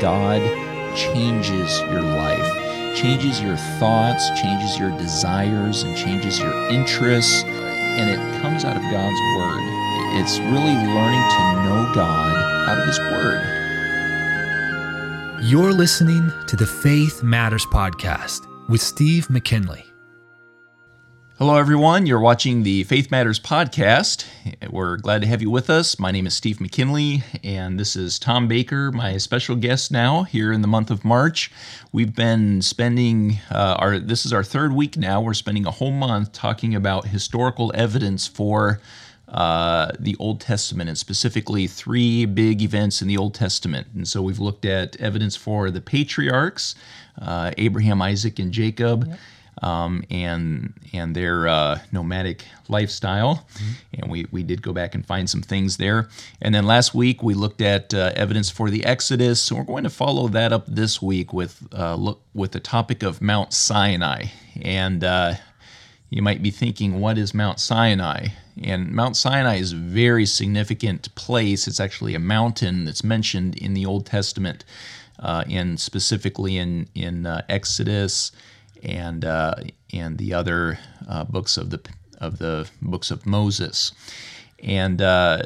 God changes your life, changes your thoughts, changes your desires, and changes your interests. And it comes out of God's Word. It's really learning to know God out of His Word. You're listening to the Faith Matters Podcast with Steve McKinley. Hello, everyone. You're watching the Faith Matters podcast. We're glad to have you with us. My name is Steve McKinley, and this is Tom Baker, my special guest now here in the month of March. We've been spending uh, our this is our third week now. We're spending a whole month talking about historical evidence for uh, the Old Testament, and specifically three big events in the Old Testament. And so we've looked at evidence for the patriarchs, uh, Abraham, Isaac, and Jacob. Yep um, and and their uh, nomadic lifestyle. Mm-hmm. And we, we did go back and find some things there. And then last week we looked at uh, evidence for the Exodus. So we're going to follow that up this week with uh, look with the topic of Mount Sinai. And uh, you might be thinking, what is Mount Sinai? And Mount Sinai is a very significant place. It's actually a mountain that's mentioned in the Old Testament, uh, and specifically in in uh, Exodus and uh, and the other uh, books of the of the books of Moses, and uh,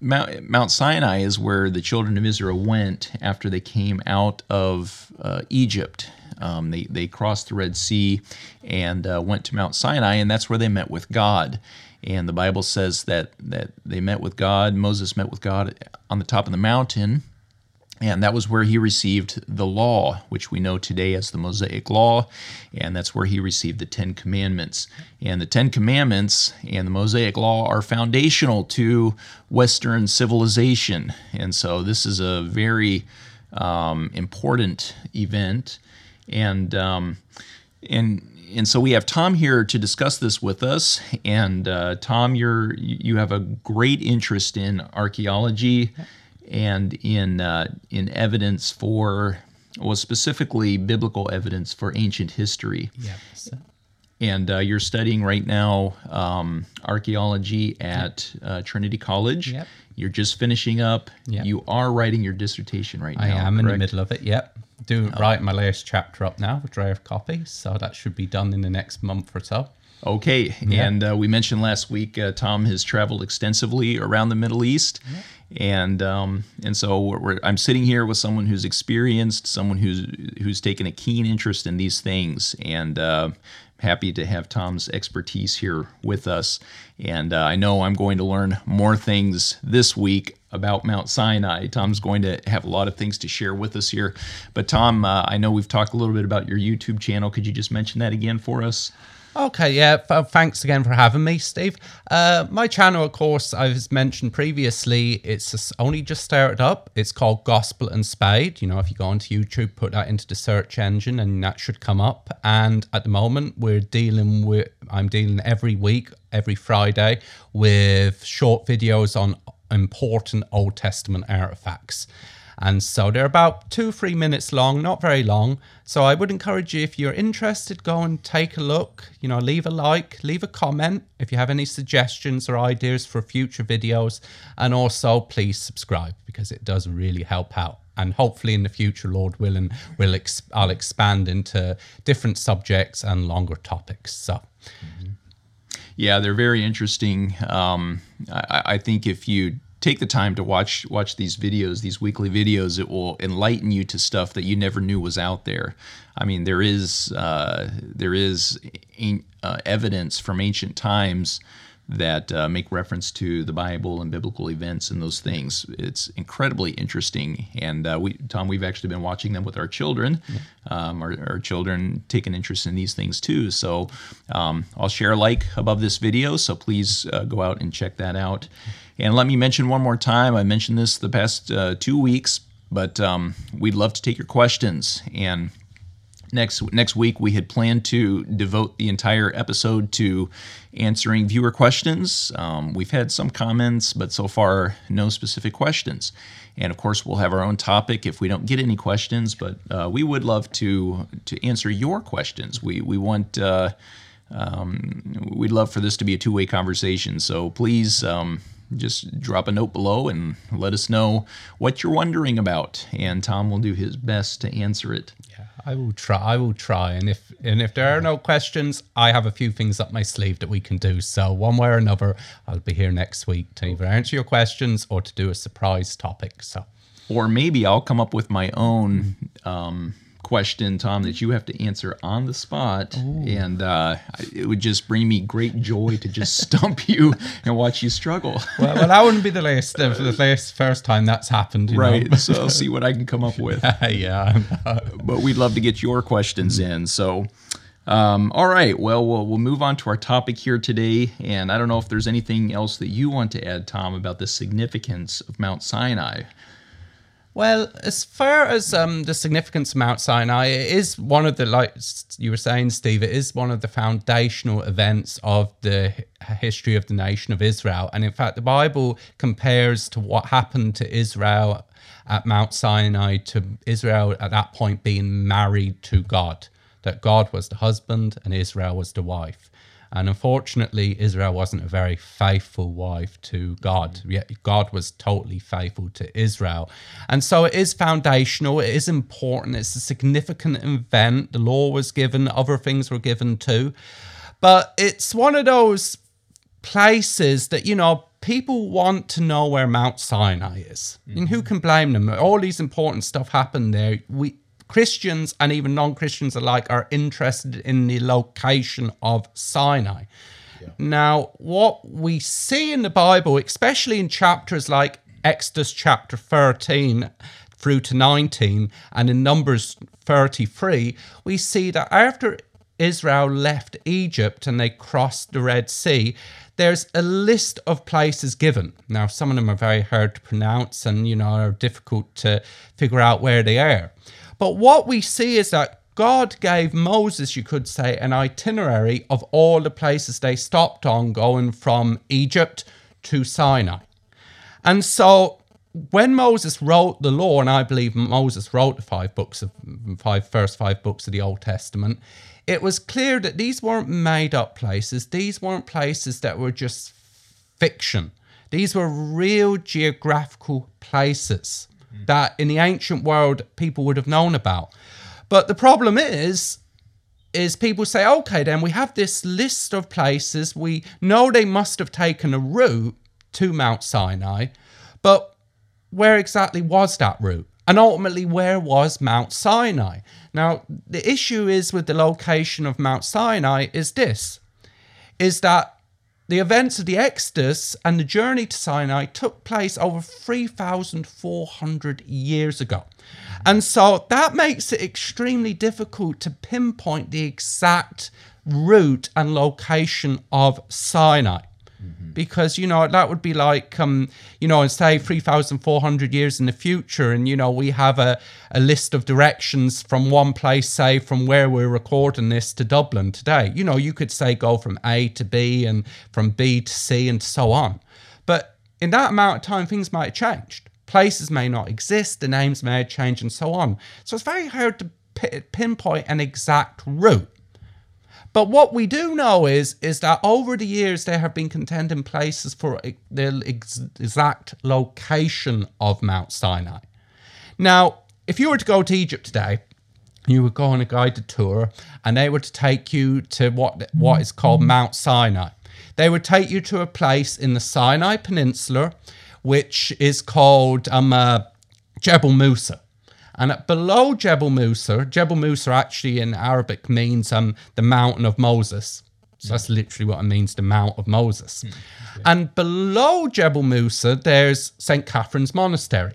Mount, Mount Sinai is where the children of Israel went after they came out of uh, Egypt. Um, they they crossed the Red Sea and uh, went to Mount Sinai, and that's where they met with God. And the Bible says that that they met with God. Moses met with God on the top of the mountain, and that was where he received the law, which we know today as the Mosaic Law. And that's where he received the Ten Commandments. And the Ten Commandments and the Mosaic Law are foundational to Western civilization. And so this is a very um, important event. And, um, and, and so we have Tom here to discuss this with us. And uh, Tom, you're, you have a great interest in archaeology and in uh, in evidence for well specifically biblical evidence for ancient history. Yes. And uh, you're studying right now um, archaeology at uh, Trinity College. Yep. You're just finishing up. Yep. You are writing your dissertation right now. I am correct? in the middle of it. Yep. Do oh. write my latest chapter up now, with draft copy. So that should be done in the next month or so. Okay, yeah. and uh, we mentioned last week uh, Tom has traveled extensively around the Middle East, yeah. and um, and so we're, we're, I'm sitting here with someone who's experienced, someone who's who's taken a keen interest in these things, and uh, happy to have Tom's expertise here with us. And uh, I know I'm going to learn more things this week about Mount Sinai. Tom's going to have a lot of things to share with us here. But Tom, uh, I know we've talked a little bit about your YouTube channel. Could you just mention that again for us? Okay, yeah. thanks again for having me, Steve. Uh, my channel, of course, I've mentioned previously, it's only just started up. It's called Gospel and Spade. You know, if you go onto YouTube, put that into the search engine, and that should come up. And at the moment, we're dealing with, I'm dealing every week, every Friday, with short videos on important Old Testament artifacts. And so they're about two, three minutes long, not very long. So I would encourage you, if you're interested, go and take a look. You know, leave a like, leave a comment if you have any suggestions or ideas for future videos. And also, please subscribe because it does really help out. And hopefully, in the future, Lord willing, we'll ex- I'll expand into different subjects and longer topics. So. Mm-hmm. Yeah, they're very interesting. Um, I, I think if you take the time to watch watch these videos, these weekly videos. It will enlighten you to stuff that you never knew was out there. I mean, there is uh, there is uh, evidence from ancient times that uh, make reference to the Bible and biblical events and those things. It's incredibly interesting. And uh, we, Tom, we've actually been watching them with our children. Um, our, our, children take an interest in these things too. So um, I'll share a like above this video. So please uh, go out and check that out. And let me mention one more time. I mentioned this the past uh, two weeks, but um, we'd love to take your questions. And next next week we had planned to devote the entire episode to answering viewer questions. Um, we've had some comments, but so far no specific questions. And of course, we'll have our own topic if we don't get any questions. But uh, we would love to to answer your questions. We we want. Uh, um, we'd love for this to be a two-way conversation. So please, um, just drop a note below and let us know what you're wondering about, and Tom will do his best to answer it. Yeah, I will try. I will try, and if and if there are no questions, I have a few things up my sleeve that we can do. So one way or another, I'll be here next week to either answer your questions or to do a surprise topic. So, or maybe I'll come up with my own. Um, question, Tom, that you have to answer on the spot, Ooh. and uh, it would just bring me great joy to just stump you and watch you struggle. well, well, that wouldn't be the last, the, the last first time that's happened, right? so I'll see what I can come up with. yeah, but we'd love to get your questions in. So. Um, all right, well, well, we'll move on to our topic here today. And I don't know if there's anything else that you want to add, Tom, about the significance of Mount Sinai. Well, as far as um, the significance of Mount Sinai, it is one of the, like you were saying, Steve, it is one of the foundational events of the history of the nation of Israel. And in fact, the Bible compares to what happened to Israel at Mount Sinai to Israel at that point being married to God, that God was the husband and Israel was the wife. And unfortunately, Israel wasn't a very faithful wife to God. Yet God was totally faithful to Israel. And so it is foundational, it is important, it's a significant event. The law was given, other things were given too. But it's one of those places that, you know, people want to know where Mount Sinai is. Mm-hmm. And who can blame them? All these important stuff happened there. We Christians and even non Christians alike are interested in the location of Sinai. Yeah. Now, what we see in the Bible, especially in chapters like Exodus chapter 13 through to 19 and in Numbers 33, we see that after Israel left Egypt and they crossed the Red Sea, there's a list of places given. Now, some of them are very hard to pronounce and, you know, are difficult to figure out where they are. But what we see is that God gave Moses, you could say, an itinerary of all the places they stopped on going from Egypt to Sinai. And so when Moses wrote the law, and I believe Moses wrote the five books of five first five books of the Old Testament, it was clear that these weren't made up places. These weren't places that were just fiction. These were real geographical places that in the ancient world people would have known about. But the problem is, is people say, okay, then we have this list of places. We know they must have taken a route to Mount Sinai, but where exactly was that route? And ultimately, where was Mount Sinai? Now, the issue is with the location of Mount Sinai is this is that the events of the Exodus and the journey to Sinai took place over 3,400 years ago. And so that makes it extremely difficult to pinpoint the exact route and location of Sinai. Because, you know, that would be like, um, you know, and say 3,400 years in the future, and, you know, we have a, a list of directions from one place, say, from where we're recording this to Dublin today. You know, you could say go from A to B and from B to C and so on. But in that amount of time, things might have changed. Places may not exist, the names may have changed, and so on. So it's very hard to pinpoint an exact route. But what we do know is is that over the years there have been contending places for the ex- exact location of Mount Sinai. Now, if you were to go to Egypt today, you would go on a guided tour, and they were to take you to what what is called Mount Sinai. They would take you to a place in the Sinai Peninsula, which is called um, uh, Jebel Musa. And below Jebel Musa, Jebel Musa actually in Arabic means um, the mountain of Moses. So that's literally what it means, the Mount of Moses. Mm, And below Jebel Musa, there's St. Catherine's Monastery.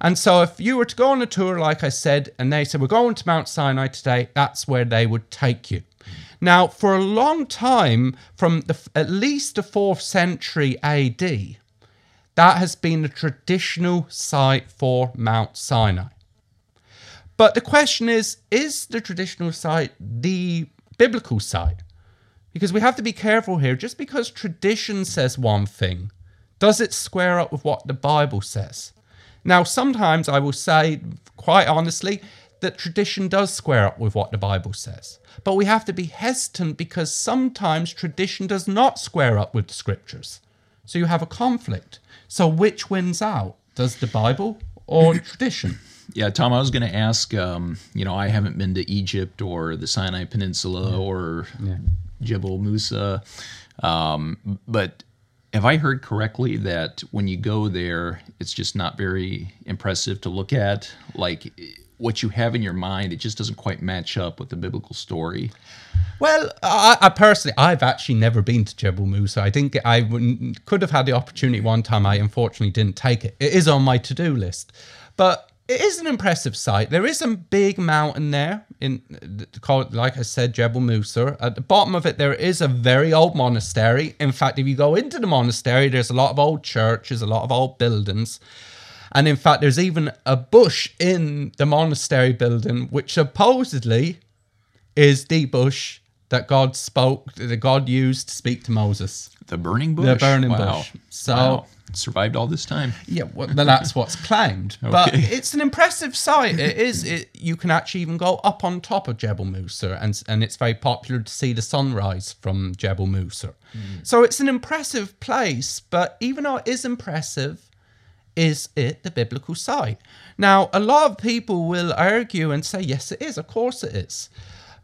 And so if you were to go on a tour, like I said, and they said, we're going to Mount Sinai today, that's where they would take you. Mm. Now, for a long time, from the, at least the 4th century AD, that has been the traditional site for Mount Sinai. But the question is is the traditional site the biblical site? Because we have to be careful here. Just because tradition says one thing, does it square up with what the Bible says? Now, sometimes I will say, quite honestly, that tradition does square up with what the Bible says. But we have to be hesitant because sometimes tradition does not square up with the scriptures. So you have a conflict. So which wins out? Does the Bible or tradition? Yeah, Tom, I was going to ask. Um, you know, I haven't been to Egypt or the Sinai Peninsula or Jebel Musa, um, but have I heard correctly that when you go there, it's just not very impressive to look at? Like what you have in your mind, it just doesn't quite match up with the biblical story. Well, I, I personally, I've actually never been to Jebel Musa. I think I wouldn't- could have had the opportunity one time. I unfortunately didn't take it. It is on my to-do list, but it is an impressive sight. There is a big mountain there in called, like I said, Jebel Musa. At the bottom of it, there is a very old monastery. In fact, if you go into the monastery, there's a lot of old churches, a lot of old buildings. And in fact, there's even a bush in the monastery building, which supposedly is the bush that God spoke, that God used to speak to Moses. The burning bush. The burning Wow. bush. So- Wow. Survived all this time. Yeah, well, that's what's claimed. But it's an impressive sight. It is. It, you can actually even go up on top of Jebel Musa, and and it's very popular to see the sunrise from Jebel Musa. Mm. So it's an impressive place. But even though it is impressive, is it the biblical site? Now, a lot of people will argue and say, yes, it is. Of course it is.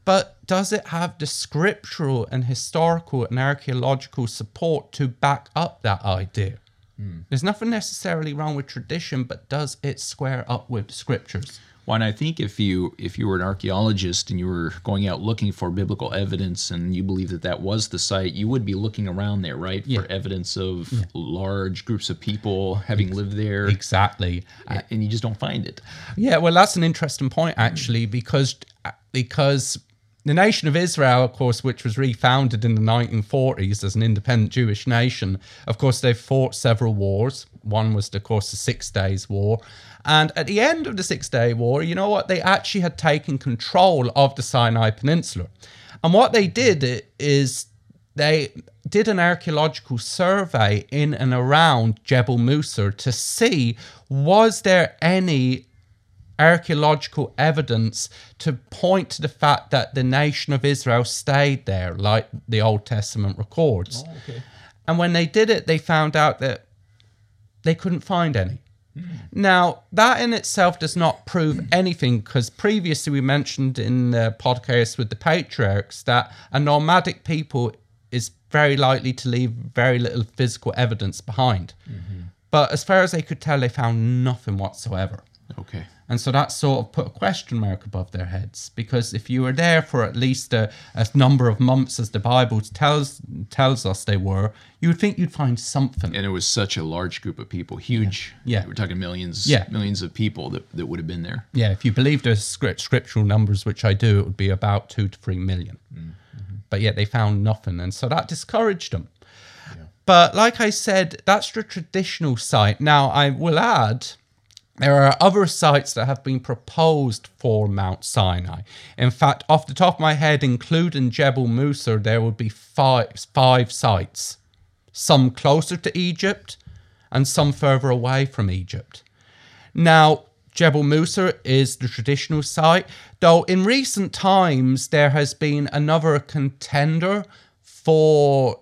But does it have the scriptural and historical and archaeological support to back up that idea? Hmm. There's nothing necessarily wrong with tradition, but does it square up with the scriptures? Well, and I think if you if you were an archaeologist and you were going out looking for biblical evidence and you believe that that was the site, you would be looking around there, right, Yeah. for evidence of large groups of people having lived there, Exactly. and you just don't find it. Yeah, well, that's an interesting point actually, because uh, because the nation of Israel, of course, which was refounded in the 1940s as an independent Jewish nation, of course, they fought several wars. One was, of course, the Six Days War. And at the end of the Six Day War, you know what? They actually had taken control of the Sinai Peninsula. And what they did is they did an archaeological survey in and around Jebel Musa to see was there any archaeological evidence to point to the fact that the nation of Israel stayed there, like the Old Testament records. Oh, and when they did it, they found out that they couldn't find any. Hmm. Now, that in itself does not prove hmm. anything because previously we mentioned in the podcast with the patriarchs that a nomadic people is very likely to leave very little physical evidence behind. Mm-hmm. But as far as they could tell, they found nothing whatsoever. Okay. And so that sort of put a question mark above their heads because if you were there for at least a, a number of months, as the Bible tells tells us they were, you would think you'd find something. And it was such a large group of people, huge. Yeah. We're talking millions, Yeah. millions of people that, that would have been there. Yeah, if you believe the script, scriptural numbers, which I do, it would be about two to three million. Mm-hmm. But yet they found nothing, and so that discouraged them. But like I said, that's the traditional site. Now I will add. There are other sites that have been proposed for Mount Sinai. In fact, off the top of my head, including Jebel Musa, there would be five, five sites. Some closer to Egypt and some further away from Egypt. Now, Jebel Musa is the traditional site, though in recent times there has been another contender for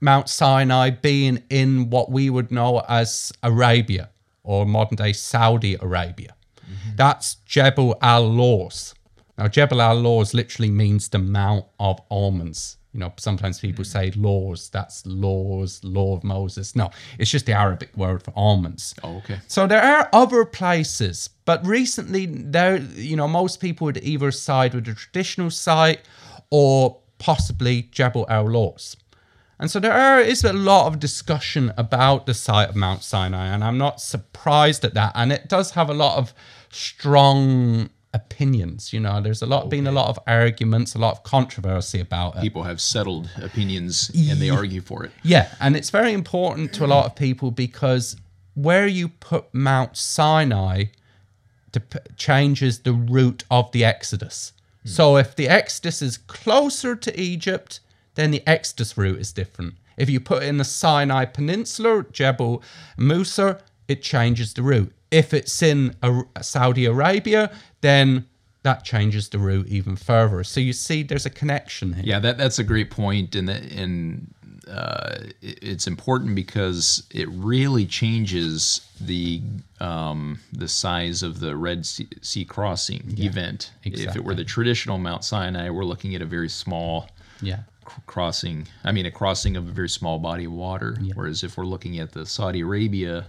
Mount Sinai being in what we would know as Arabia or modern day Saudi Arabia. That's Jebel al Lawz. Now, Jebel al Lawz literally means the Mount of Almonds. You know, sometimes people say laws, that's laws, law of Moses. No, it's just the Arabic word for almonds. Oh, okay. So there are other places, but recently there, you know, most people would either side with the traditional site or possibly Jebel Al Lawz. And so there is a lot of discussion about the site of Mount Sinai, and I'm not surprised at that. And it does have a lot of strong opinions. You know, there's a lot been a lot of arguments, a lot of controversy about it. People have settled opinions and they argue for it. Yeah, and it's very important to a lot of people because where you put Mount Sinai changes the route of the Exodus. Hmm. So if the Exodus is closer to Egypt, then the Exodus route is different. If you put in the Sinai Peninsula, Jebel Musa, it changes the route. If it's in Saudi Arabia, then that changes the route even further. So you see, there's a connection here. Yeah, that that's a great point, and and uh, it's important because it really changes the um, the size of the Red Sea, sea crossing event. If it were the traditional Mount Sinai, we're looking at a very small Yeah. Cr- crossing. I mean, a crossing of a very small body of water. Whereas if we're looking at the Saudi Arabia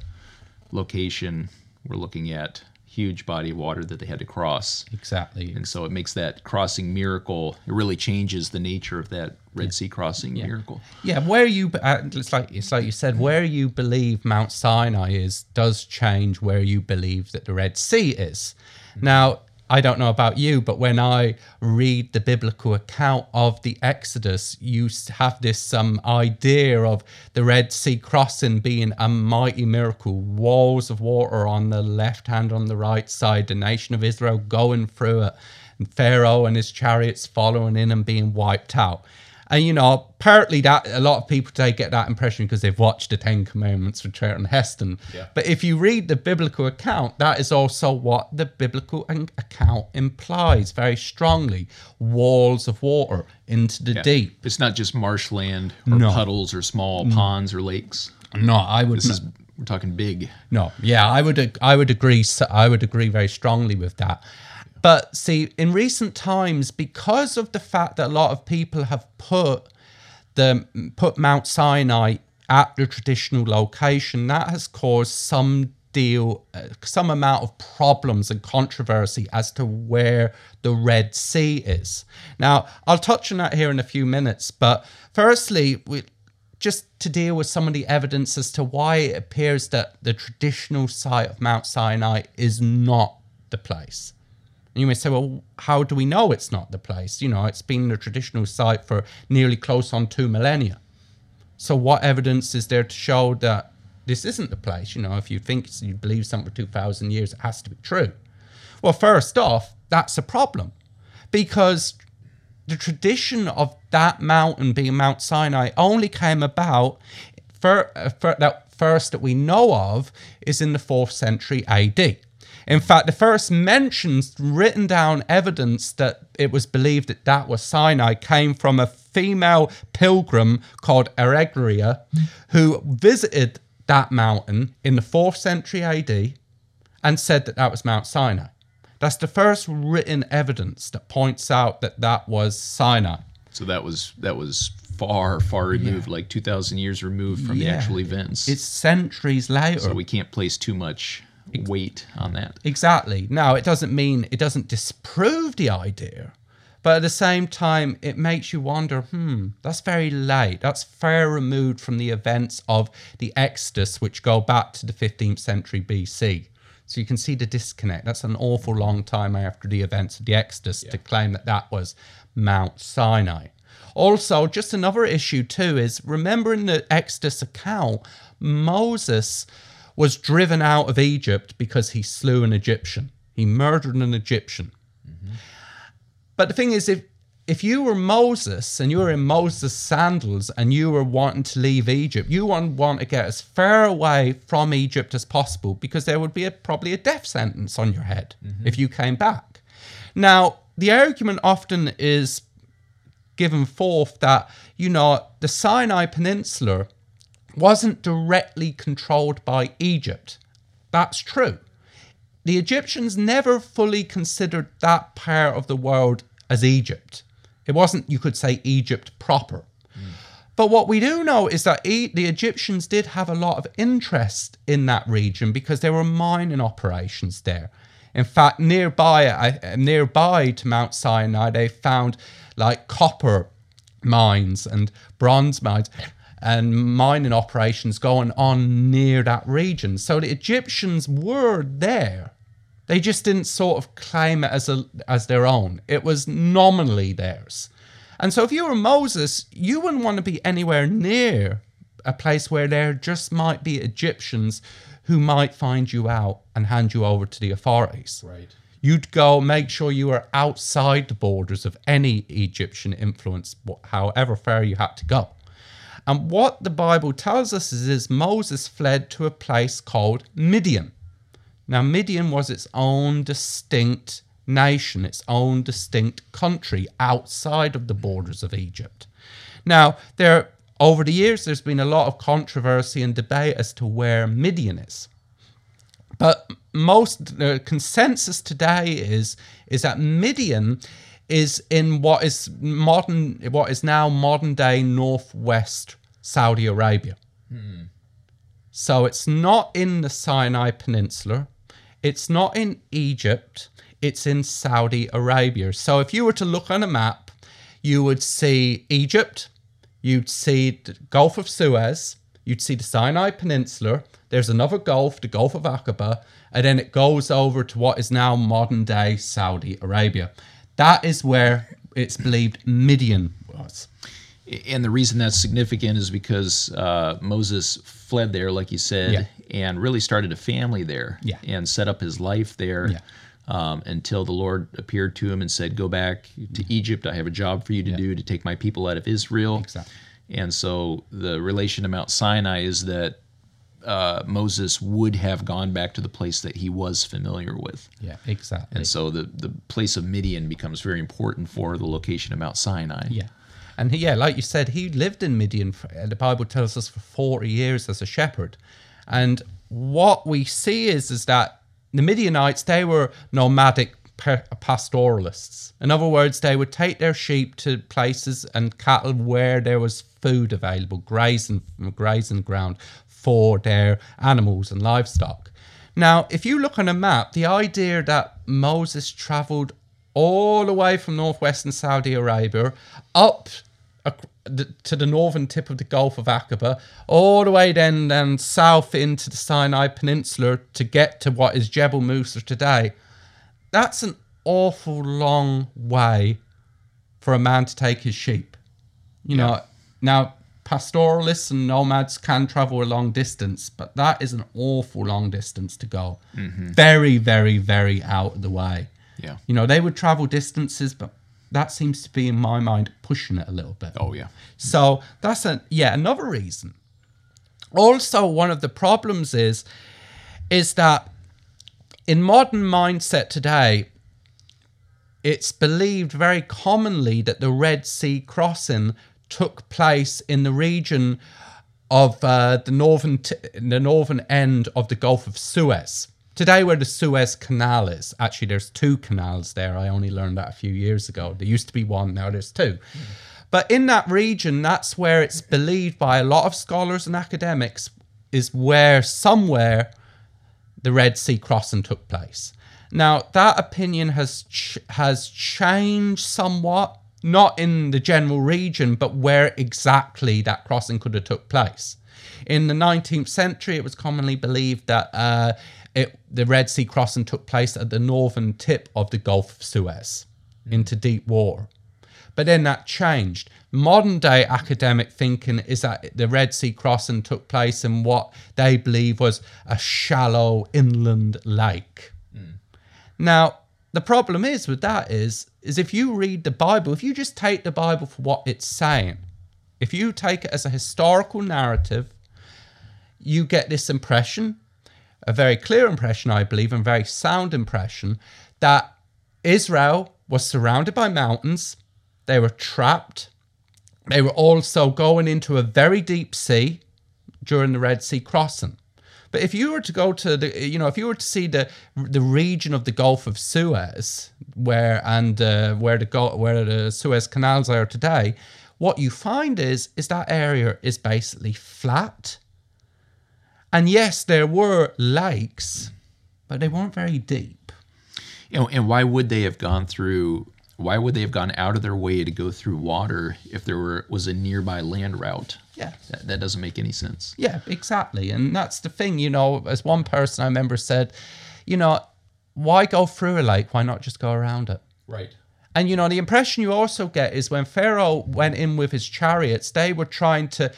location, we're looking at huge body of water that they had to cross. Exactly. And so it makes that crossing miracle. It really changes the nature of that Red Sea crossing miracle. Yeah, where you uh, it's like it's like you said, where you believe Mount Sinai is does change where you believe that the Red Sea is. Now, I don't know about you, but when I read the biblical account of the Exodus, you have this um, idea of the Red Sea crossing being a mighty miracle, walls of water on the left hand, on the right side, the nation of Israel going through it, and Pharaoh and his chariots following in and being wiped out. And you know, partly that a lot of people today get that impression because they've watched the Ten Commandments with Charlton Heston. Yeah. But if you read the biblical account, that is also what the biblical account implies very strongly: walls of water into the Yeah. deep. It's not just marshland or No. puddles or small mm. ponds or lakes. No, I would This is we're talking big. No, yeah, I would I would agree. I would agree very strongly with that. But see, in recent times, because of the fact that a lot of people have put the put Mount Sinai at the traditional location, that has caused some deal, uh, some amount of problems and controversy as to where the Red Sea is. Now, I'll touch on that here in a few minutes, but firstly, we, just to deal with some of the evidence as to why it appears that the traditional site of Mount Sinai is not the place. And you may say, well, how do we know it's not the place? You know, it's been a traditional site for nearly close on two millennia. So, what evidence is there to show that this isn't the place? You know, if you think you believe something for 2,000 years, it has to be true. Well, first off, that's a problem because the tradition of that mountain being Mount Sinai only came about fir- uh, fir- that first that we know of is in the fourth century AD. In fact, the first mentions written down evidence that it was believed that that was Sinai came from a female pilgrim called Egeria who visited that mountain in the fourth century AD and said that that was Mount Sinai. That's the first written evidence that points out that that was Sinai. So that was that was far far removed, like two thousand years removed from the actual events. It's centuries later. so we can't place too much weight on that. Exactly. Now, it doesn't mean it doesn't disprove the idea, but at the same time, it makes you wonder hmm, that's very late. That's far removed from the events of the Exodus, which go back to the 15th century BC. So you can see the disconnect. That's an awful long time after the events of the Exodus to claim that that was Mount Sinai. Also, just another issue too is remembering the Exodus account, Moses was driven out of Egypt because he slew an Egyptian. He murdered an Egyptian. Mm-hmm. But the thing is, if if you were Moses and you were in Moses' sandals and you were wanting to leave Egypt, you want, want to get as far away from Egypt as possible because there would be a, probably a death sentence on your head mm-hmm. if you came back. Now, the argument often is given forth that, you know, the Sinai Peninsula wasn't directly controlled by Egypt. That's true. The Egyptians never fully considered that part of the world as Egypt. It wasn't, you could say, Egypt proper. But what we do know is that e- the Egyptians did have a lot of interest in that region because there were mining operations there. In fact, nearby, uh, nearby to Mount Sinai, they found like copper mines and bronze mines and mining operations going on near that region. So the Egyptians were there. They just didn't sort of claim it as a as their own. It was nominally theirs. And so if you were Moses, you wouldn't want to be anywhere near a place where there just might be Egyptians who might find you out and hand you over to the authorities. Right. You'd go make sure you were outside the borders of any Egyptian influence, however far you had to go. And what the Bible tells us is, is Moses fled to a place called Midian. Now, Midian was its own distinct nation, its own distinct country outside of the borders of Egypt. Now, there over the years, there's been a lot of controversy and debate as to where Midian is. But most the consensus today is is that Midian is in what is modern what is now modern day northwest Saudi Arabia. So it's not in the Sinai Peninsula, it's not in Egypt, it's in Saudi Arabia. So if you were to look on a map, you would see Egypt, you'd see the Gulf of Suez, you'd see the Sinai Peninsula, there's another Gulf, the Gulf of Aqaba, and then it goes over to what is now modern day Saudi Arabia. That is where it's believed Midian was. And the reason that's significant is because uh, Moses fled there, like you said, Yeah. and really started a family there Yeah. and set up his life there Yeah. um, until the Lord appeared to him and said, Go back to Egypt. I have a job for you to do to take my people out of Israel. Exactly. And so the relation to Mount Sinai is that uh, Moses would have gone back to the place that he was familiar with. Yeah, exactly. And so the, the place of Midian becomes very important for the location of Mount Sinai. Yeah. And he, yeah, like you said, he lived in Midian. For, the Bible tells us for 40 years as a shepherd. And what we see is, is that the Midianites, they were nomadic pastoralists. In other words, they would take their sheep to places and cattle where there was food available, grazing, grazing ground for their animals and livestock. Now, if you look on a map, the idea that Moses traveled all the way from northwestern Saudi Arabia up to the northern tip of the Gulf of Aqaba, all the way then then south into the Sinai Peninsula to get to what is Jebel Musa today. That's an awful long way for a man to take his sheep. You know, now pastoralists and nomads can travel a long distance, but that is an awful long distance to go. Mm-hmm. Very, very, very out of the way. Yeah. You know, they would travel distances, but that seems to be, in my mind, pushing it a little bit. Oh, yeah. So that's a yeah another reason. Also, one of the problems is is that in modern mindset today, it's believed very commonly that the Red Sea crossing took place in the region of uh, the northern t- the northern end of the Gulf of Suez. Today, where the Suez Canal is, actually, there's two canals there. I only learned that a few years ago. There used to be one, now there's two. But in that region, that's where it's believed by a lot of scholars and academics is where somewhere the Red Sea crossing took place. Now that opinion has ch- has changed somewhat, not in the general region, but where exactly that crossing could have took place. In the 19th century, it was commonly believed that uh, it, the Red Sea crossing took place at the northern tip of the Gulf of Suez into deep water. But then that changed. Modern day academic thinking is that the Red Sea crossing took place in what they believe was a shallow inland lake. Now, the problem is with that is is if you read the Bible, if you just take the Bible for what it's saying, if you take it as a historical narrative, you get this impression, a very clear impression, I believe, and very sound impression, that Israel was surrounded by mountains, they were trapped, they were also going into a very deep sea during the Red Sea crossing. But if you were to go to the, you know, if you were to see the the region of the Gulf of Suez, where and uh, where the where the Suez canals are today, what you find is is that area is basically flat. And yes, there were lakes, but they weren't very deep. And, and why would they have gone through? Why would they have gone out of their way to go through water if there were was a nearby land route? Yeah. That, that doesn't make any sense. Yeah, exactly. And that's the thing, you know, as one person I remember said, you know, why go through a lake? Why not just go around it? Right. And you know, the impression you also get is when Pharaoh went in with his chariots, they were trying to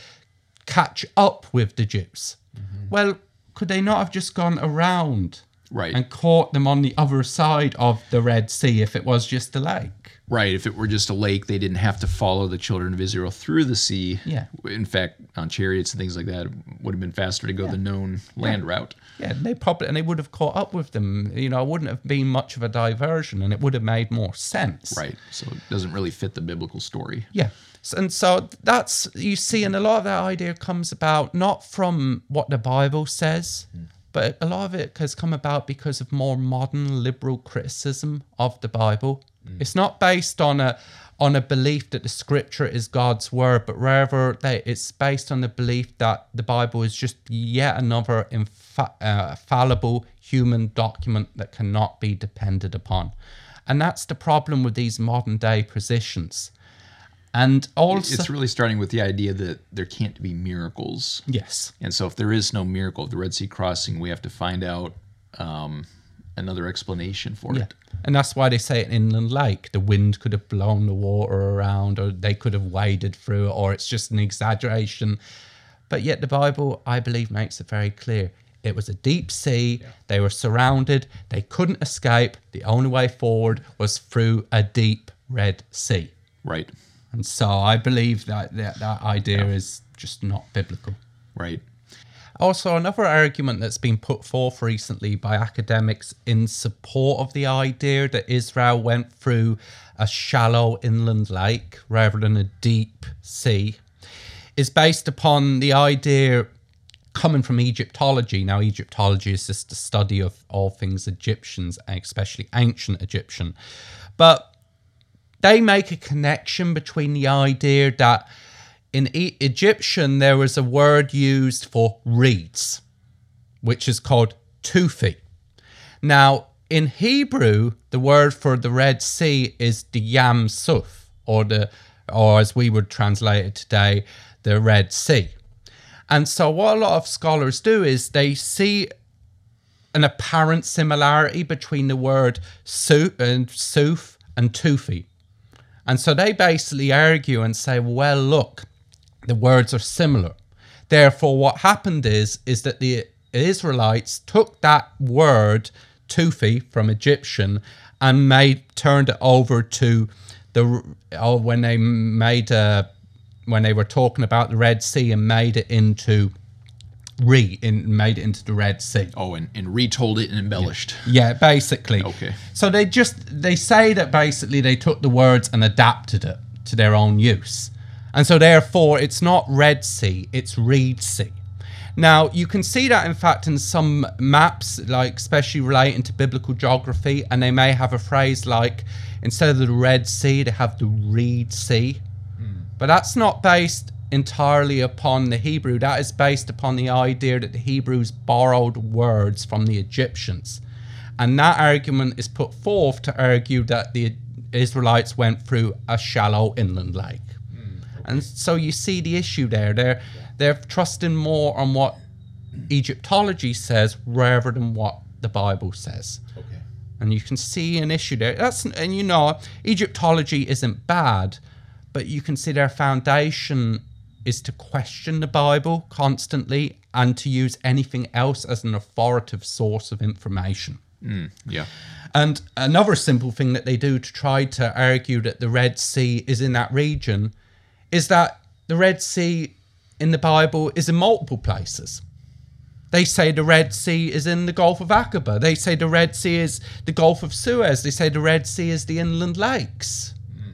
catch up with the Jews. Mm-hmm. Well, could they not have just gone around Right. and caught them on the other side of the Red Sea if it was just a lake. Right. If it were just a lake, they didn't have to follow the children of Israel through the sea. Yeah. In fact, on chariots and things like that, it would have been faster to go the known land route. Yeah, they probably and they would have caught up with them. You know, it wouldn't have been much of a diversion, and it would have made more sense. Right. So it doesn't really fit the biblical story. Yeah. And so that's you see, and a lot of that idea comes about not from what the Bible says, hmm. but a lot of it has come about because of more modern liberal criticism of the Bible. It's not based on a on a belief that the scripture is God's word, but rather they, it's based on the belief that the Bible is just yet another infa- uh, fallible human document that cannot be depended upon. And that's the problem with these modern day positions. And also, It's really starting with the idea that there can't be miracles. yes, And so if there is no miracle of the Red Sea crossing, we have to find out um, another explanation for yeah. it. And that's why they say it inland lake. The wind could have blown the water around, or they could have waded through it, or it's just an exaggeration. But yet, the Bible, I believe, makes it very clear. It was a deep sea. They were surrounded. They couldn't escape. The only way forward was through a deep Red Sea. Right. And so I believe that that, that idea is just not biblical. Right. Also, another argument that's been put forth recently by academics in support of the idea that Israel went through a shallow inland lake rather than a deep sea is based upon the idea coming from Egyptology. Now, Egyptology is just the study of all things Egyptians, especially ancient Egyptian. But they make a connection between the idea that in e- Egyptian there was a word used for reeds, which is called tufi. Now, in Hebrew, the word for the Red Sea is the Yam Suf, or the, or as we would translate it today, the Red Sea. And so, what a lot of scholars do is they see an apparent similarity between the word su- and suf and tufi. And so they basically argue and say, well, look, the words are similar. Therefore, what happened is is that the Israelites took that word tufi from Egyptian and made turned it over to the oh, when they made uh, when they were talking about the Red Sea and made it into re in made it into the Red Sea. Oh, and, and retold it and embellished. Yeah, basically. Okay. So they just they say that basically they took the words and adapted it to their own use. And so therefore it's not Red Sea, it's Reed Sea. Now you can see that in fact in some maps, like especially relating to biblical geography, and they may have a phrase like instead of the Red Sea, they have the Reed Sea. Hmm. But that's not based entirely upon the Hebrew. That is based upon the idea that the Hebrews borrowed words from the Egyptians. And that argument is put forth to argue that the Israelites went through a shallow inland lake. And so you see the issue there. They're they're trusting more on what Egyptology says rather than what the Bible says. Okay. And you can see an issue there. That's and you know, Egyptology isn't bad, but you can see their foundation is to question the Bible constantly and to use anything else as an authoritative source of information. Mm, yeah. And another simple thing that they do to try to argue that the Red Sea is in that region is that the Red Sea in the Bible is in multiple places. They say the Red Sea is in the Gulf of Aqaba. They say the Red Sea is the Gulf of Suez. They say the Red Sea is the inland lakes. Hmm.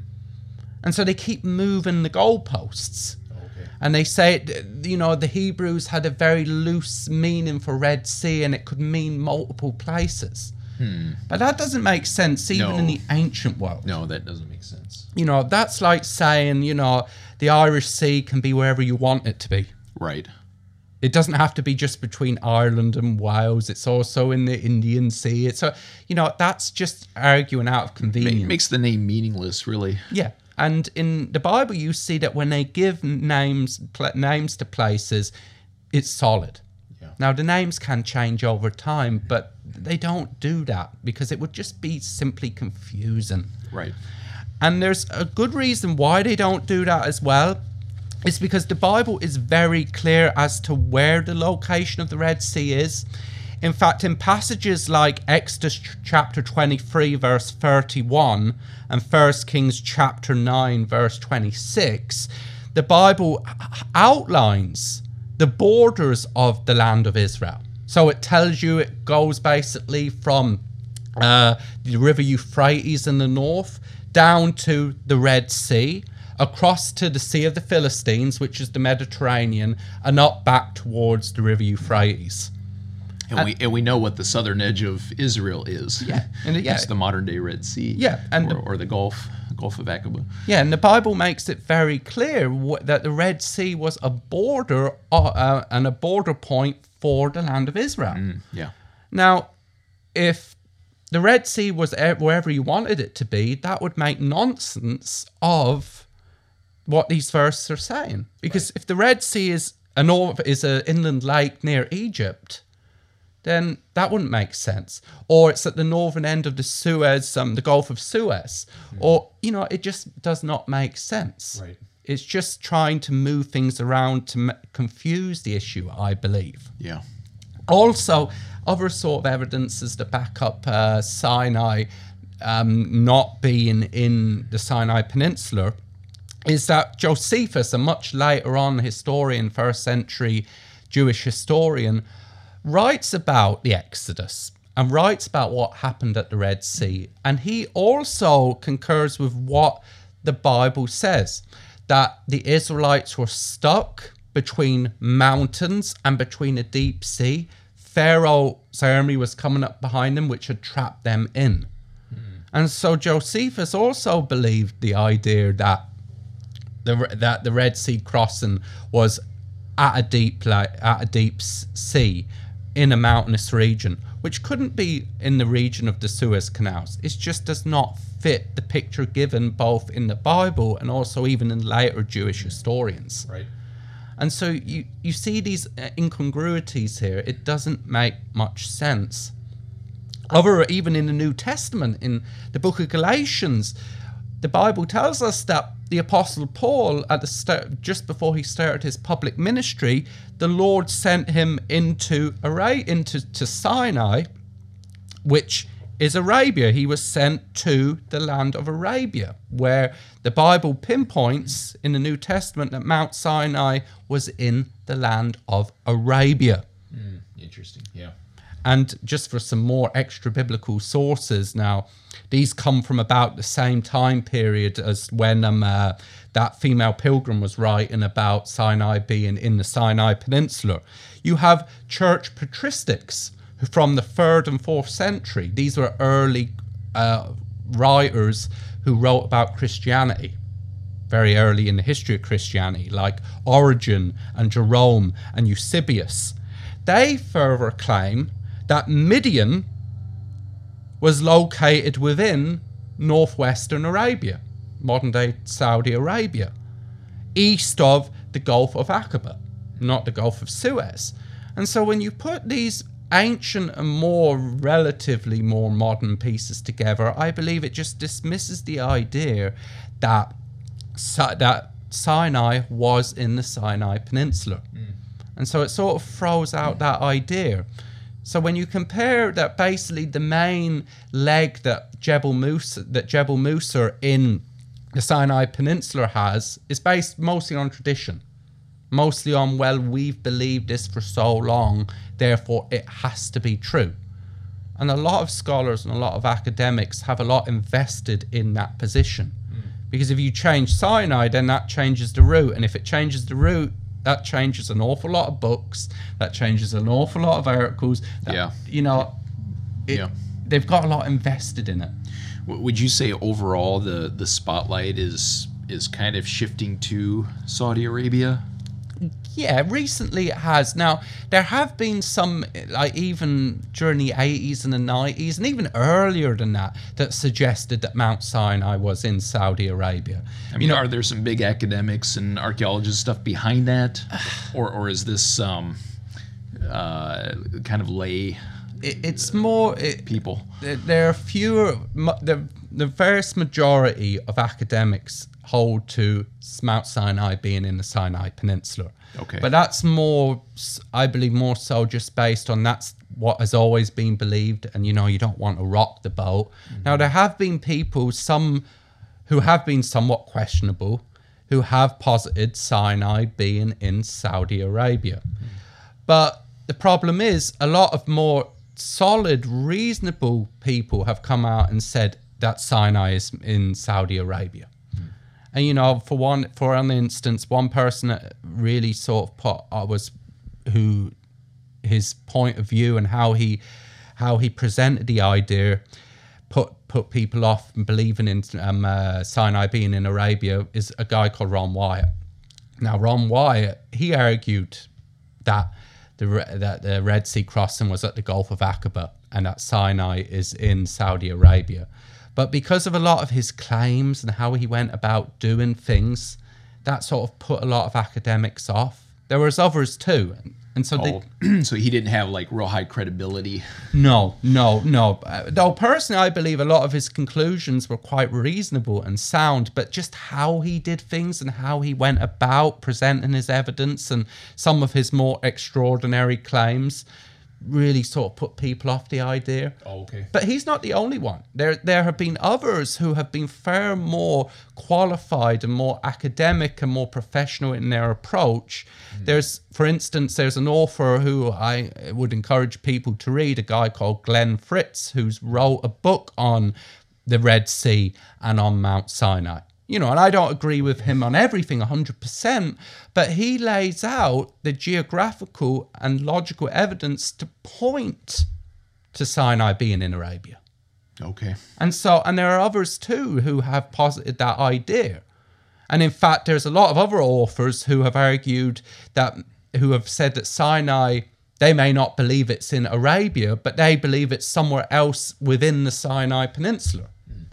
And so they keep moving the goalposts. Okay. And they say, you know, the Hebrews had a very loose meaning for Red Sea and it could mean multiple places. Hmm. But that doesn't make sense even No. in the ancient world. No, that doesn't make sense. You know, that's like saying, you know, the Irish Sea can be wherever you want it to be. Right. It doesn't have to be just between Ireland and Wales. It's also in the Indian Sea. It's a, you know, that's just arguing out of convenience. makes the name meaningless, really. Yeah, and in the Bible, you see that when they give names names to places, it's solid. Yeah. Now the names can change over time, but they don't do that because it would just be simply confusing. Right. And there's a good reason why they don't do that as well. It's because the Bible is very clear as to where the location of the Red Sea is. In fact, in passages like Exodus chapter 23, verse 31, and 1 Kings chapter 9, verse 26, the Bible outlines the borders of the land of Israel. So it tells you it goes basically from uh, the river Euphrates in the north down to the Red Sea, across to the Sea of the Philistines, which is the Mediterranean, and up back towards the river Euphrates. And we and we know what the southern edge of Israel is. Yeah, and it- yeah. it's the modern day Red Sea. Yeah, and or, the- or the Gulf Gulf of Aqaba. Yeah, and the Bible makes it very clear that the Red Sea was a border uh, uh, and a border point for the land of Israel. Yeah, Now, if the Red Sea was wherever you wanted it to be, that would make nonsense of what these verses are saying. Because if the Red Sea is an is an inland lake near Egypt, then that wouldn't make sense. Or it's at the northern end of the Suez, um, the Gulf of Suez, or you know, it just does not make sense. Right. It's just trying to move things around to m- confuse the issue, I believe. yeah, Also, other sort of evidences to back up uh, Sinai um, not being in the Sinai Peninsula is that Josephus, a much later on historian, first century Jewish historian, writes about the Exodus and writes about what happened at the Red Sea. And he also concurs with what the Bible says that the Israelites were stuck between mountains and between a deep sea. Pharaoh's army was coming up behind them, which had trapped them in. Hmm. And so Josephus also believed the idea that the that the Red Sea crossing was at a deep like at a deep sea in a mountainous region, which couldn't be in the region of the Suez Canals. It just does not fit the picture given both in the Bible and also even in later Jewish historians. right. And so you you see these uh, incongruities here. It doesn't make much sense. Other even in the New Testament, in the book of Galatians, the Bible tells us that the Apostle Paul, at the start, just before he started his public ministry, the Lord sent him into Ara- into to Sinai, which is Arabia. He was sent to the land of Arabia, where the Bible pinpoints in the New Testament that Mount Sinai was in the land of Arabia. Interesting. Yeah. And just for some more extra biblical sources now, these come from about the same time period as when um, uh, that female pilgrim was writing about Sinai being in the Sinai Peninsula. You have church patristics from the third and fourth century. These were early uh, writers who wrote about Christianity very early in the history of Christianity, like Origen and Jerome and Eusebius. They further claim that Midian was located within northwestern Arabia, modern day Saudi Arabia, east of the Gulf of Aqaba, not the Gulf of Suez. And so when you put these ancient and more relatively more modern pieces together, I believe it just dismisses the idea that that Sinai was in the Sinai Peninsula. Mm. And so it sort of throws out that idea. So when you compare that basically the main leg that Jebel Musa that Jebel Musa in the Sinai Peninsula has is based mostly on tradition. Mostly on well, we've believed this for so long, therefore it has to be true. And a lot of scholars and a lot of academics have a lot invested in that position. Hmm. Because if you change Sinai, then that changes the route. And if it changes the route, that changes an awful lot of books. That changes an awful lot of articles. that- Yeah. You know, it, Yeah. they've got a lot invested in it. Would you say overall the the spotlight is is kind of shifting to Saudi Arabia? Yeah, recently it has. Now, there have been some, like even during the 80s and the 90s, and even earlier than that, that suggested that Mount Sinai was in Saudi Arabia. I mean, are there some big academics and archaeologists stuff behind that, or or is this um, uh, kind of lay It, it's more. It, people? there- there are fewer the the vast majority of academics hold to Mount Sinai being in the Sinai Peninsula. Okay. But that's more, I believe, more so just based on that's what has always been believed, and you know, you don't want to rock the boat. Mm-hmm. Now, there have been people, some who have been somewhat questionable, who have posited Sinai being in Saudi Arabia. Mm-hmm. But the problem is, a lot of more solid, reasonable people have come out and said that Sinai is in Saudi Arabia. And you know, for one, for an instance, one person that really sort of put I was who his point of view and how he how he presented the idea put put people off believing in um, uh, Sinai being in Arabia is a guy called Ron Wyatt. Now, Ron Wyatt he argued that the that the Red Sea crossing was at the Gulf of Aqaba and that Sinai is in Saudi Arabia. But because of a lot of his claims and how he went about doing things, that sort of put a lot of academics off. There was others too, and so they, Oh, so he didn't have like real high credibility. no, no, no. Uh, Though personally, I believe a lot of his conclusions were quite reasonable and sound, but just how he did things and how he went about presenting his evidence and some of his more extraordinary claims really sort of put people off the idea. Oh, okay. But he's not the only one. There, there have been others who have been far more qualified and more academic and more professional in their approach. Mm. There's, for instance, there's an author who I would encourage people to read, a guy called Glen Fritz, who's wrote a book on the Red Sea and on Mount Sinai. You know, and I don't agree with him on everything 100%, but he lays out the geographical and logical evidence to point to Sinai being in Arabia. Okay. And so, and there are others too who have posited that idea. And in fact, there's a lot of other authors who have argued that, who have said that Sinai, they may not believe it's in Arabia, but they believe it's somewhere else within the Sinai Peninsula,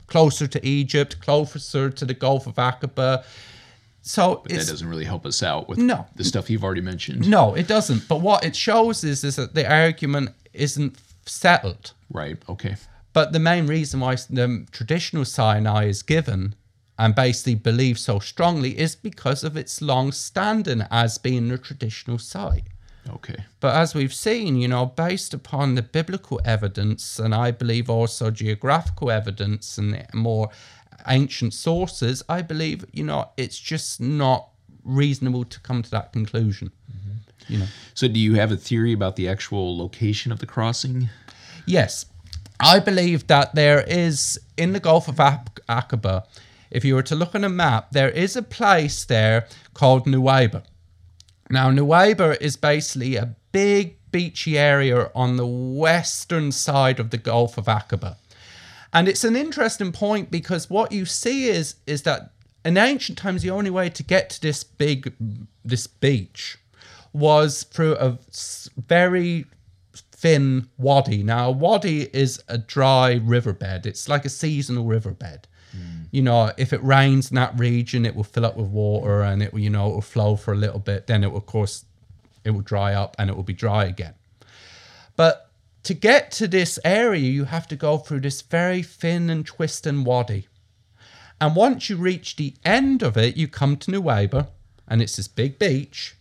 closer to Egypt, closer to the Gulf of Aqaba. So That doesn't really help us out with No. the stuff you've already mentioned. no, it doesn't. But what it shows is, is that the argument isn't settled. Right. Okay. But the main reason why the traditional Sinai is given and basically believed so strongly is because of its long standing as being a traditional site. Okay. But as we've seen, you know, based upon the biblical evidence and I believe also geographical evidence and more ancient sources, I believe, you know, it's just not reasonable to come to that conclusion. Mm-hmm. You know. So, do you have a theory about the actual location of the crossing? Yes, I believe that there is in the Gulf of Ak- Aqaba. If you were to look on a map, there is a place there called Nuweiba. Now, Nuweiba is basically a big beachy area on the western side of the Gulf of Aqaba. And it's an interesting point because what you see is is that in ancient times the only way to get to this big this beach was through a very thin wadi. Now, a wadi is a dry riverbed. It's like a seasonal riverbed. You know, if it rains in that region, it will fill up with water and it will, you know, it will flow for a little bit. Then it will, of course, it will dry up and it will be dry again. But to get to this area, you have to go through this very thin and twisting wadi. And once you reach the end of it, you come to Nuweiba, and it's this big beach.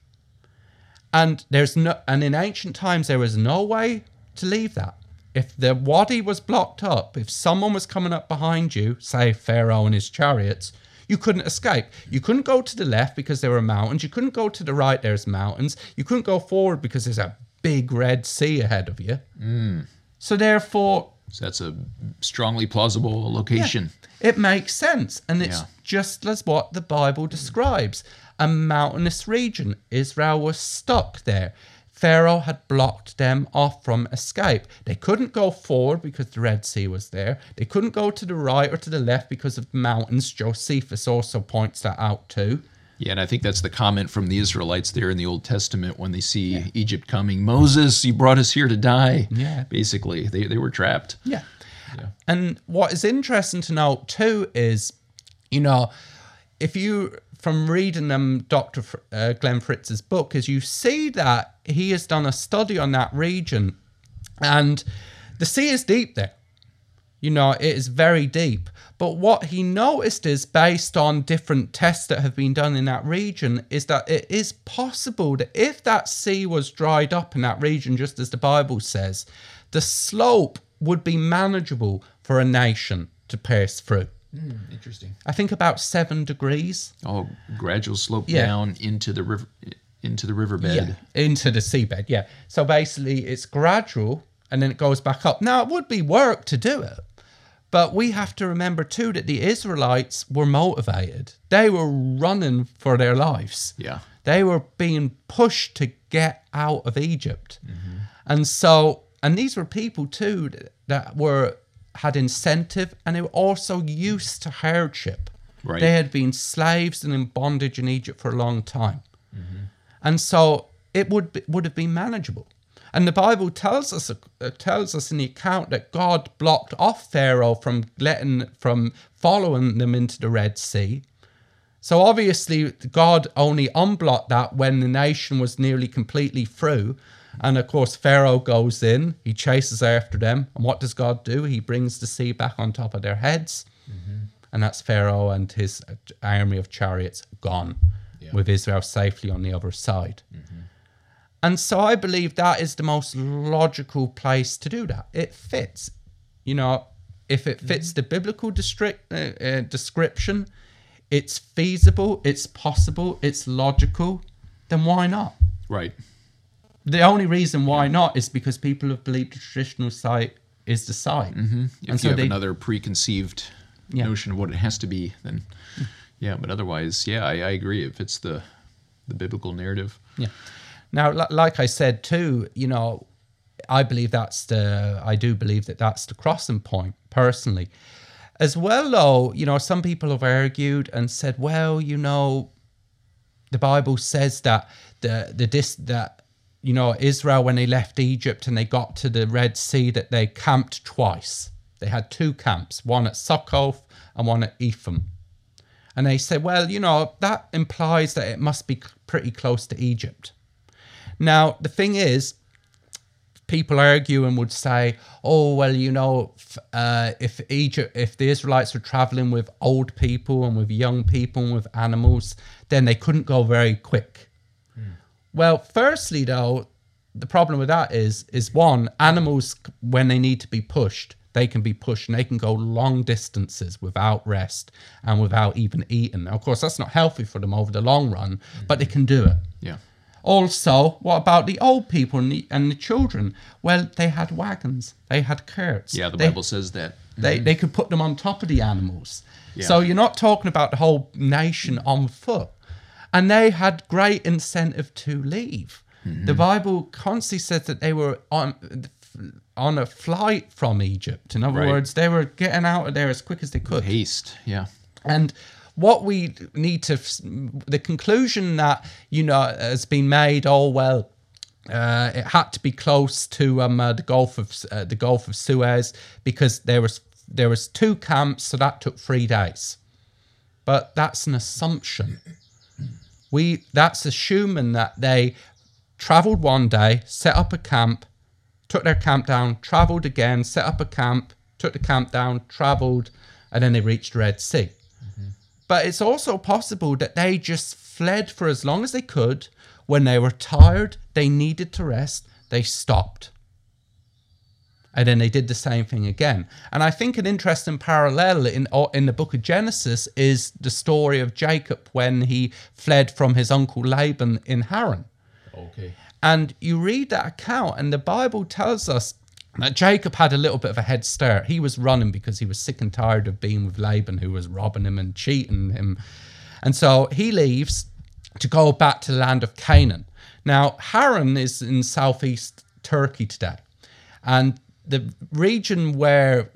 And there's no, and in ancient times there was no way to leave that. If the wadi was blocked up, if someone was coming up behind you, say Pharaoh and his chariots, you couldn't escape. You couldn't go to the left because there were mountains. You couldn't go to the right, there's mountains. You couldn't go forward because there's a big red sea ahead of you. Mm. So therefore, So that's a strongly plausible location. it makes sense. And it's Yeah. just as what the Bible describes a mountainous region. Israel was stuck there. Pharaoh had blocked them off from escape. They couldn't go forward because the Red Sea was there. They couldn't go to the right or to the left because of the mountains. Josephus also points that out too. Yeah, and I think that's the comment from the Israelites there in the Old Testament when they see Egypt coming. Moses, you brought us here to die. Yeah. Basically, they, they were trapped. Yeah. And what is interesting to note too is, you know, if you from reading Dr. Uh, Glen Fritz's book, is you see that he has done a study on that region, and the sea is deep there. You know, it is very deep. But what he noticed is based on different tests that have been done in that region, is that it is possible that if that sea was dried up in that region, just as the Bible says, the slope would be manageable for a nation to pass through. Hmm, interesting. I think about seven degrees. Oh, gradual slope Yeah. down into the river, into the riverbed. Yeah, into the seabed. Yeah. So basically, it's gradual and then it goes back up. Now, it would be work to do it, but we have to remember too that the Israelites were motivated. They were running for their lives. Yeah. They were being pushed to get out of Egypt. Mm-hmm. And so, and these were people too that, that were had incentive and they were also used to hardship. Right. They had been slaves and in bondage in Egypt for a long time. And so it would be, would have been manageable. And the Bible tells us uh, tells us in the account that God blocked off Pharaoh from letting from following them into the Red Sea. So obviously God only unblocked that when the nation was nearly completely through. And of course Pharaoh goes in, he chases after them, and what does God do? He brings the sea back on top of their heads. And that's Pharaoh and his uh, army of chariots gone, with Israel safely on the other side. And so I believe that is the most logical place to do that. It fits. You know, if it fits the biblical district, uh, uh, description, it's feasible, it's possible, it's logical, then why not? Right. The only reason why not is because people have believed the traditional site is the site. Mm-hmm. If you have another preconceived Yeah. notion of what it has to be, then yeah. But otherwise, yeah, I, I agree. It fits the the biblical narrative. Yeah. Now, li- like I said too, you know, I believe that's the, I do believe that that's the crossing point personally. As well, though, you know, some people have argued and said, well, you know, the Bible says that the the dis that you know Israel when they left Egypt and they got to the Red Sea that they camped twice. They had two camps, one at Succoth and one at Etham. And they said, well, you know, that implies that it must be pretty close to Egypt. Now, the thing is, people argue and would say, oh, well, you know, f- uh, if Egypt, if the Israelites were traveling with old people and with young people and with animals, then they couldn't go very quick. Well, firstly, though, the problem with that is, is one, animals, when they need to be pushed, they can be pushed and they can go long distances without rest and without even eating. Now, of course, that's not healthy for them over the long run, but they can do it. Yeah. Also, what about the old people and the, and the children? Well, they had wagons, they had carts. Yeah. The they, Bible says that. They, they could put them on top of the animals. Yeah. So you're not talking about the whole nation on foot. And they had great incentive to leave. The Bible constantly says that they were on on a flight from Egypt. In other Right. words, they were getting out of there as quick as they could. Haste. Yeah. And what we need to, the conclusion that, you know, has been made, oh, well, uh, it had to be close to um, uh, the Gulf of uh, the Gulf of Suez because there was there was two camps, so that took three days. But that's an assumption. We that's assuming that they traveled one day, set up a camp, took their camp down, traveled again, set up a camp, took the camp down, traveled, and then they reached Red Sea. But it's also possible that they just fled for as long as they could. When they were tired, they needed to rest, they stopped. And then they did the same thing again. And I think an interesting parallel in in the book of Genesis is the story of Jacob when he fled from his uncle Laban in Haran. Okay. And you read that account, and the Bible tells us that Jacob had a little bit of a head start. He was running because he was sick and tired of being with Laban, who was robbing him and cheating him. And so he leaves to go back to the land of Canaan. Now, Haran is in southeast Turkey today. And the region where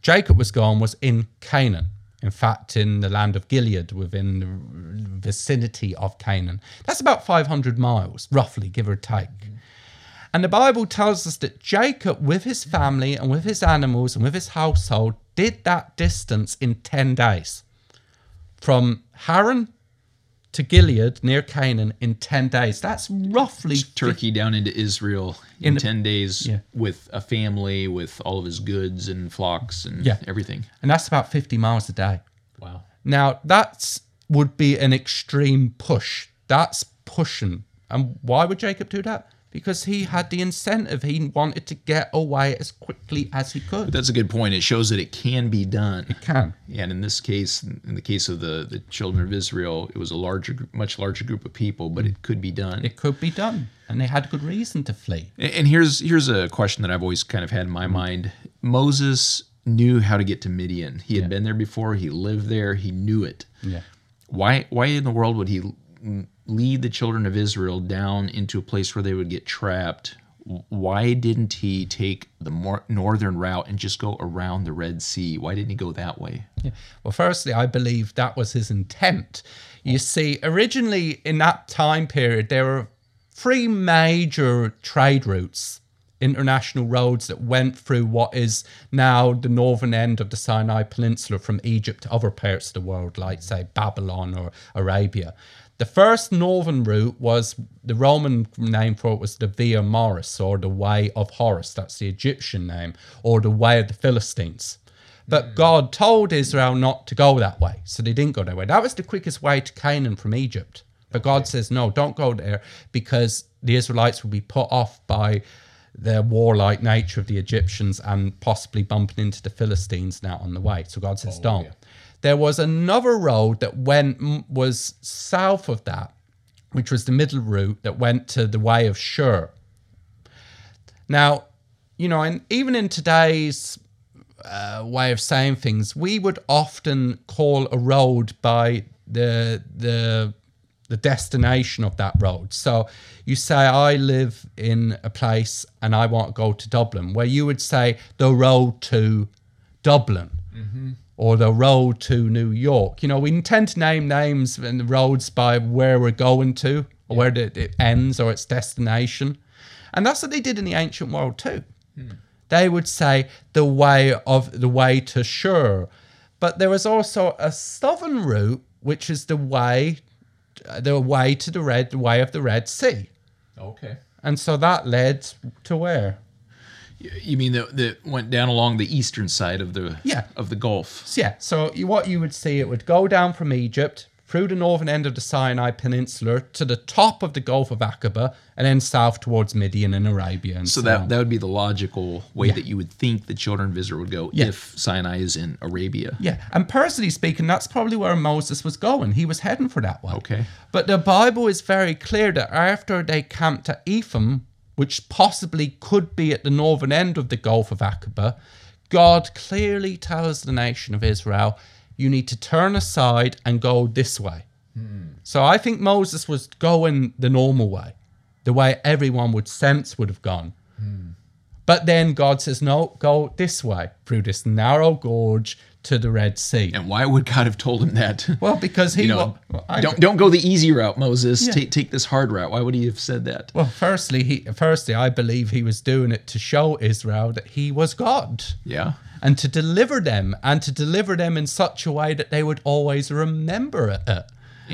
Jacob was gone was in Canaan. In fact, in the land of Gilead, within the vicinity of Canaan. That's about 500 miles, roughly, give or take. And the Bible tells us that Jacob, with his family and with his animals and with his household, did that distance in 10 days from Haran to Gilead near Canaan in 10 days. That's roughly Turkey down into Israel in, the- 10 days Yeah. with a family, with all of his goods and flocks and Yeah. everything. and that's about 50 miles a day. Wow. Now, that would be an extreme push. That's pushing. And why would Jacob do that? Because he had the incentive. He wanted to get away as quickly as he could. That's a good point. It shows that it can be done. It Can. And in this case, in the case of the, the children of Israel, it was a larger, much larger group of people, but it could be done. It could be done. And they had good reason to flee. And here's here's a question that I've always kind of had in my mind. Moses knew how to get to Midian. He had been there before. He lived there. He knew it. Yeah. Why why in the world would he lead the children of Israel down into a place where they would get trapped? Why didn't he take the northern route and just go around the Red Sea? Why didn't he go that way? Yeah. Well, firstly, I believe that was his intent. You see, originally in that time period, there were three major trade routes, international roads that went through what is now the northern end of the Sinai Peninsula from Egypt to other parts of the world, like, say, Babylon or Arabia. The first northern route was the Roman name for it was the Via Maris or the Way of Horus. That's the Egyptian name, or the Way of the Philistines. But hmm. God told Israel not to go that way. So they didn't go that way. That was the quickest way to Canaan from Egypt. But God says, no, don't go there because the Israelites will be put off by the warlike nature of the Egyptians and possibly bumping into the Philistines now on the way. So God says, oh, don't. There was another road that went was south of that, which was the middle route that went to the way of Shur. Now, you know, and even in today's uh, way of saying things, we would often call a road by the the the destination of that road. So you say, I live in a place and I want to go to Dublin, where you would say the road to Dublin or the road to New York. You know, we tend to name names and roads by where we're going to or where it ends or its destination. And that's what they did in the ancient world too. Hmm. They would say the way of the way to Shur. But there was also a southern route, which is the way the way to the red the way of the Red Sea. Okay. And so that led to where? You mean that that went down along the eastern side of the Yeah. of the Gulf? Yeah, so you, what you would see, it would go down from Egypt through the northern end of the Sinai Peninsula to the top of the Gulf of Aqaba, and then south towards Midian and Arabia. And So so, that on. that would be the logical way that you would think the children of Israel would go Yeah. if Sinai is in Arabia. yeah, and personally speaking, that's probably where Moses was going. He was heading for that way. Okay. But the Bible is very clear that after they camped at Etham, which possibly could be at the northern end of the Gulf of Aqaba, God clearly tells the nation of Israel, you need to turn aside and go this way. Hmm. So I think Moses was going the normal way, the way everyone would sense would have gone. Hmm. But then God says, no, go this way through this narrow gorge to the Red Sea. And why would God have told him that? Well, because he you know, wa- I- don't don't go the easy route, Moses. Yeah. Take take this hard route. Why would he have said that? Well, firstly, he firstly, I believe he was doing it to show Israel that he was God Yeah. and to deliver them and to deliver them in such a way that they would always remember it.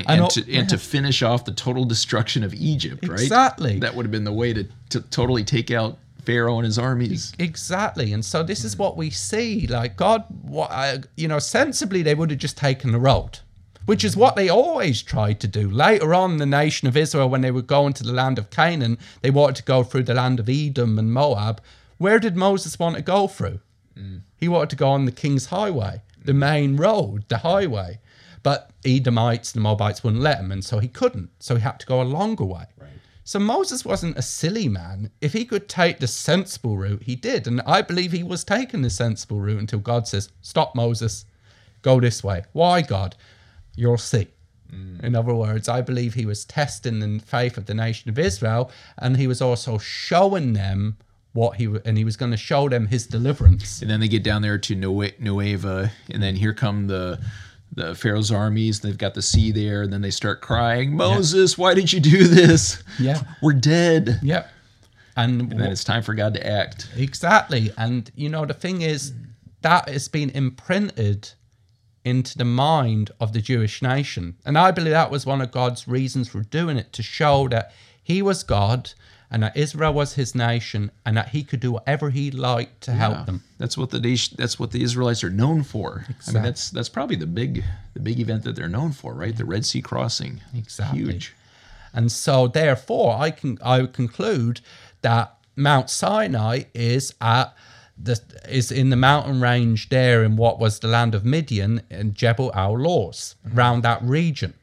And, al- to and to finish off the total destruction of Egypt, right? Exactly. That would have been the way to, to totally take out Pharaoh and his armies. Exactly. And so this is what we see. Like God, uh, you know, sensibly they would have just taken the road, which is what they always tried to do. Later on, the nation of Israel, when they were going to the land of Canaan, they wanted to go through the land of Edom and Moab. Where did Moses want to go through? He wanted to go on the King's Highway, the main road, the highway. But Edomites, the Moabites wouldn't let him, and so he couldn't. So he had to go a longer way. So Moses wasn't a silly man. If he could take the sensible route, he did. And I believe he was taking the sensible route until God says, Stop, Moses, go this way. Why, God? You'll see. Mm. In other words, I believe he was testing the faith of the nation of Israel, and he was also showing them what he and he was going to show them his deliverance. And then they get down there to Nue- Nuweiba, and then here come the the Pharaoh's armies. They've got the sea there, and then they start crying, "Moses, why did you do this? Yeah. We're dead." Yeah, And, And then it's time for God to act. Exactly. And you know, the thing is that has been imprinted into the mind of the Jewish nation. And I believe that was one of God's reasons for doing it to show that he was God and that Israel was his nation and that he could do whatever he liked to help them. That's what the that's what the Israelites are known for. I mean, that's that's probably the big the big event that they're known for, right? The Red Sea crossing. Exactly. Huge. And so therefore I can I would conclude that Mount Sinai is at the is in the mountain range there in what was the land of Midian and Jebel Al Lawz, mm-hmm. around that region.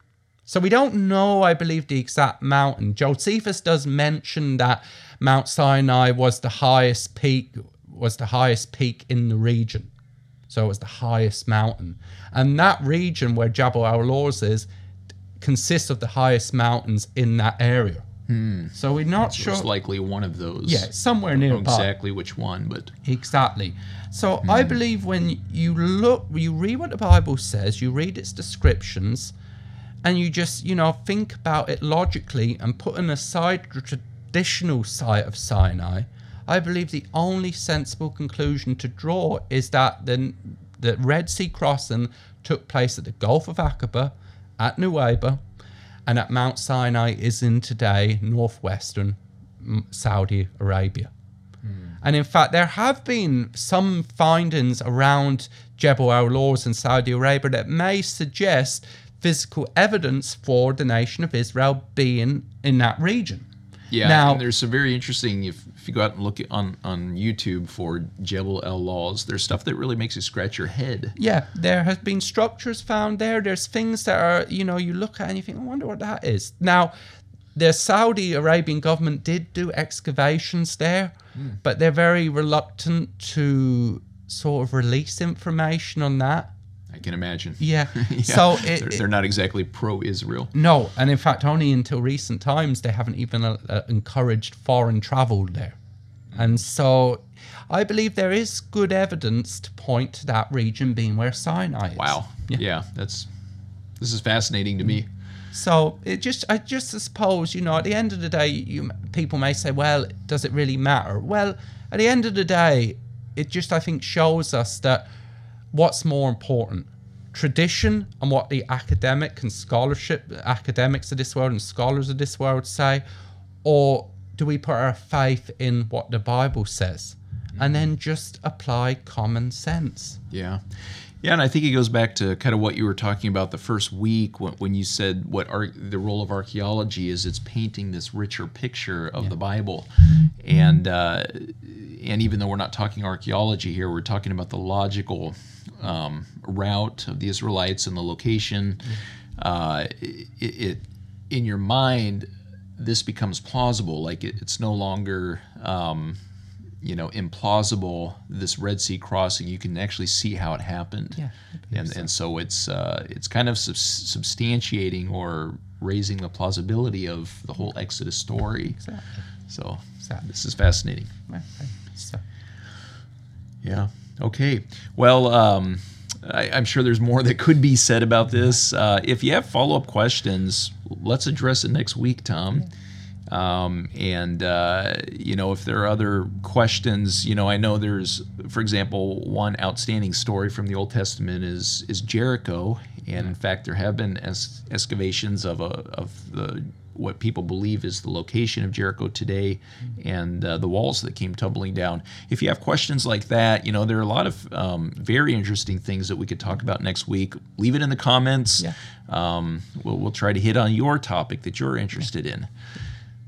So we don't know, I believe, the exact mountain. Josephus does mention that Mount Sinai was the highest peak was the highest peak in the region. So it was the highest mountain. And that region where Jebel Al Lawz is consists of the highest mountains in that area. Hmm. So we're not So sure. it's likely one of those. yeah, somewhere I nearby. exactly which one, but Exactly. So I hmm. believe when you look, you read what the Bible says, you read its descriptions, and you just, you know, think about it logically and put putting aside the traditional site of Sinai, I believe the only sensible conclusion to draw is that the, the Red Sea crossing took place at the Gulf of Aqaba, at Nuweiba, and at Mount Sinai is in today northwestern Saudi Arabia. Hmm. And in fact, there have been some findings around Jebel Al Lawz in Saudi Arabia that may suggest physical evidence for the nation of Israel being in that region. yeah. Now- and there's some very interesting. If, if you go out and look on on YouTube for Jebel Al Lawz, there's stuff that really makes you scratch your head. Yeah, there has been structures found there. There's things that are, you know, you look at and you think, I wonder what that is. Now, the Saudi Arabian government did do excavations there, hmm. but they're very reluctant to sort of release information on that. I can imagine. Yeah. Yeah, So it, they're, they're not exactly pro-Israel. no, and in fact, only until recent times they haven't even uh, uh, encouraged foreign travel there. And so I believe there is good evidence to point to that region being where Sinai is. Wow. Yeah. that's this is fascinating to me. So it just, I just suppose, you know, at the end of the day, you people may say, well, does it really matter? Well, at the end of the day, it just, I think, shows us that what's more important, tradition and what the academic and scholarship, academics of this world and scholars of this world say, or do we put our faith in what the Bible says, and then just apply common sense? Yeah. Yeah, and I think it goes back to kind of what you were talking about the first week when, when you said what ar- the role of archaeology is. It's painting this richer picture of the Bible, and uh, and even though we're not talking archaeology here, we're talking about the logical um, route of the Israelites and the location. Uh, it, it in your mind, this becomes plausible. Like it, it's no longer. Um, you know implausible this red sea crossing you can actually see how it happened Yeah, and and so it's uh, it's kind of subs- substantiating or raising the plausibility of the whole exodus story Exactly. so Exactly. this is fascinating Okay. So, yeah okay well um, I, i'm sure there's more that could be said about this. Uh, if you have follow-up questions let's address it next week tom. Um, and uh, you know if there are other questions you know i know there's for example one outstanding story from the old testament is is jericho. And in fact there have been es- excavations of a of the what people believe is the location of Jericho today and uh, the walls that came tumbling down. If you have questions like that, you know, there are a lot of um, very interesting things that we could talk about next week. Leave it in the comments. Yeah. Um, we'll, we'll try to hit on your topic that you're interested in.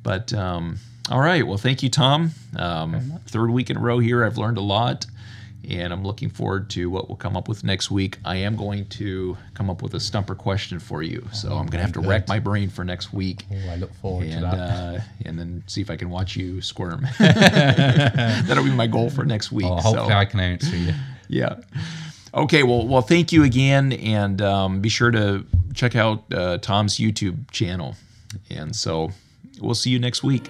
But um, all right. Well, thank you, Tom. Um, third week in a row here. I've learned a lot. And I'm looking forward to what we'll come up with next week. I am going to come up with a stumper question for you. So I'm going to have to rack my brain for next week oh, I look forward to that. uh, and then see if I can watch you squirm. That'll be my goal for next week. oh, hopefully so, I can answer you. yeah. Okay. Well, well, thank you again, and um, be sure to check out uh, Tom's YouTube channel. And so we'll see you next week.